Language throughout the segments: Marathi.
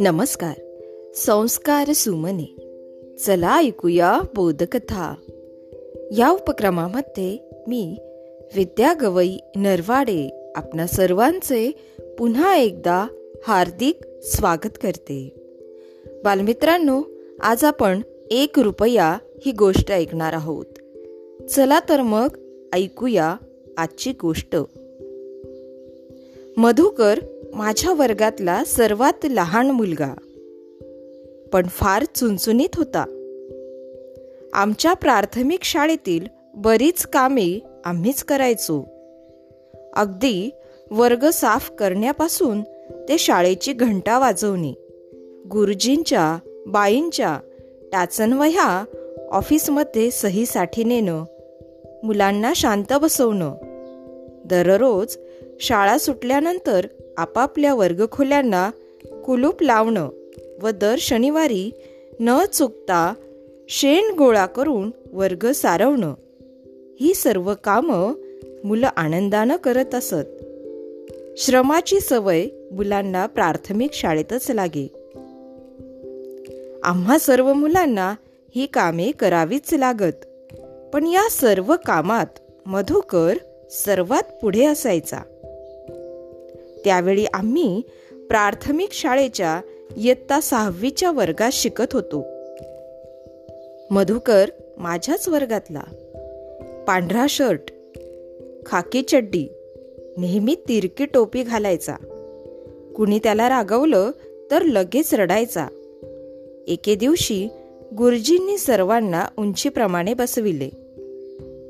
नमस्कार. संस्कार सुमने. चला ऐकूया बोधकथा. या उपक्रमामध्ये मी विद्या गवई नरवाडे आपणा सर्वांचे पुन्हा एकदा हार्दिक स्वागत करते. बालमित्रांनो आज आपण एक रुपया ही गोष्ट ऐकणार आहोत. चला तर मग ऐकूया आजची गोष्ट. मधुकर माझ्या वर्गातला सर्वात लहान मुलगा. पण फार चुनचुनीत होता. आमच्या प्राथमिक शाळेतील बरीच कामे आम्हीच करायचो. अगदी वर्ग साफ करण्यापासून ते शाळेची घंटा वाजवणे गुरुजींच्या बाईंच्या टाचनवह्या ऑफिसमध्ये सहीसाठी नेणं मुलांना शांत बसवणं दररोज शाळा सुटल्यानंतर आपापल्या वर्गखोल्यांना कुलूप लावणं व दर शनिवारी न चुकता शेण गोळा करून वर्ग सारवणं ही सर्व कामं मुलं आनंदानं करत असत. श्रमाची सवय मुलांना प्राथमिक शाळेतच लागे. आम्हा सर्व मुलांना ही कामे करावीच लागत पण या सर्व कामात मधुकर सर्वात पुढे असायचा. त्यावेळी आम्ही प्राथमिक शाळेच्या इयत्ता सहावीच्या वर्गात शिकत होतो. मधुकर माझ्याच वर्गातला. पांढरा शर्ट खाकी चड्डी नेहमी तिरकी टोपी घालायचा. कुणी त्याला रागवलं तर लगेच रडायचा. एके दिवशी गुरुजींनी सर्वांना उंचीप्रमाणे बसविले.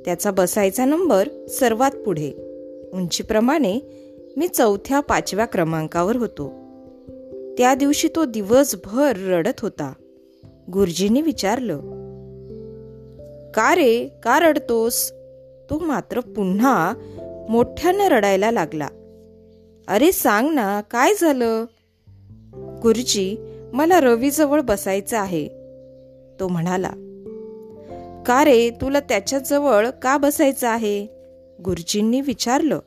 त्याचा बसायचा नंबर सर्वात पुढे उंचीप्रमाणे मी चौथ्या पाचव्या क्रमांकावर होतो. त्या दिवशी तो दिवसभर रडत होता. गुरुजींनी विचारलं का रे का रडतोस? तो मात्र पुन्हा मोठ्यानं रडायला लागला. अरे सांग ना काय झालं? गुरुजी मला रवीजवळ बसायचं आहे. तो म्हणाला का रे तुला त्याच्याजवळ का बसायचं आहे? गुरुजींनी विचारलं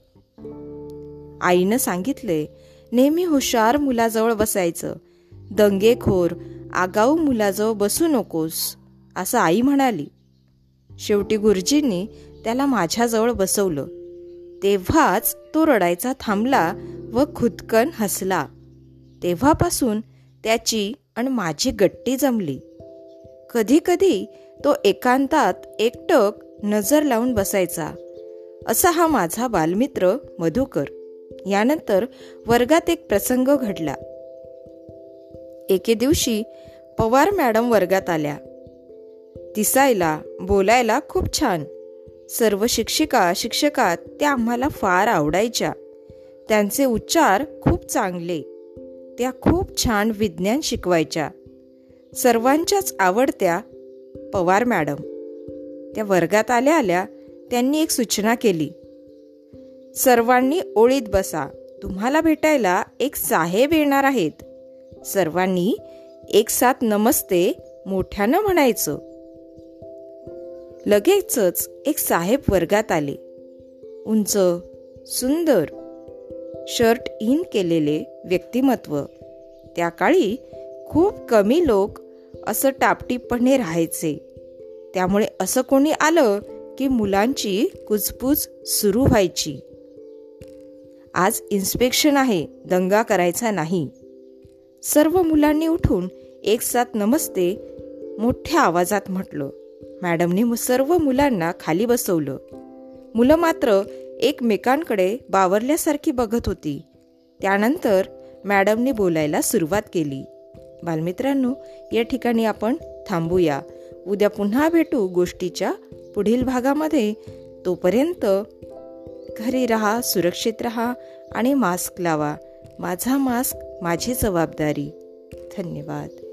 आईनं सांगितले नेहमी हुशार मुलाजवळ बसायचं. दंगेखोर आगाऊ मुलाजवळ बसू नकोस असं आई म्हणाली. शेवटी गुरुजींनी त्याला माझ्याजवळ बसवलं. तेव्हाच तो रडायचा थांबला व खुदकन हसला. तेव्हापासून त्याची आणि माझी गट्टी जमली. कधी कधी तो एकांतात एकटक नजर लावून बसायचा. असा हा माझा बालमित्र मधुकर. यानंतर वर्गात एक प्रसंग घडला. एके दिवशी पवार मॅडम वर्गात आल्या. दिसायला बोलायला खूप छान. सर्व शिक्षिका शिक्षका त्या आम्हाला फार आवडायच्या. त्यांचे उच्चार खूप चांगले. त्या खूप छान विज्ञान शिकवायच्या. सर्वांच्याच आवडत्या पवार मॅडम. त्या वर्गात आल्या आल्या त्यांनी एक सूचना केली. सर्वांनी ओळीत बसा. तुम्हाला भेटायला एक साहेब येणार आहेत. सर्वांनी एक साथ नमस्ते मोठ्यानं म्हणायचं. लगेचच एक साहेब वर्गात आले. उंच सुंदर शर्ट इन केलेले व्यक्तिमत्व. त्या काळी खूप कमी लोक असं टापटीपणे राहायचे. त्यामुळे असं कोणी आलं की मुलांची कुजबूज सुरू व्हायची. आज इन्स्पेक्शन आहे दंगा करायचा नाही. सर्व मुलांनी उठून एक साथ नमस्ते मोठ्या आवाजात म्हटलं. मॅडमने सर्व मुलांना खाली बसवलं. मुलं मात्र एकमेकांकडे बावरल्यासारखी बघत होती. त्यानंतर मॅडमने बोलायला सुरुवात केली. बालमित्रांनो या ठिकाणी आपण थांबूया. उद्या पुन्हा भेटू गोष्टीच्या पुढील भागामध्ये. तोपर्यंत घरी राहा सुरक्षित राहा आणि मास्क लावा. माझा मास्क माझी जबाबदारी. धन्यवाद.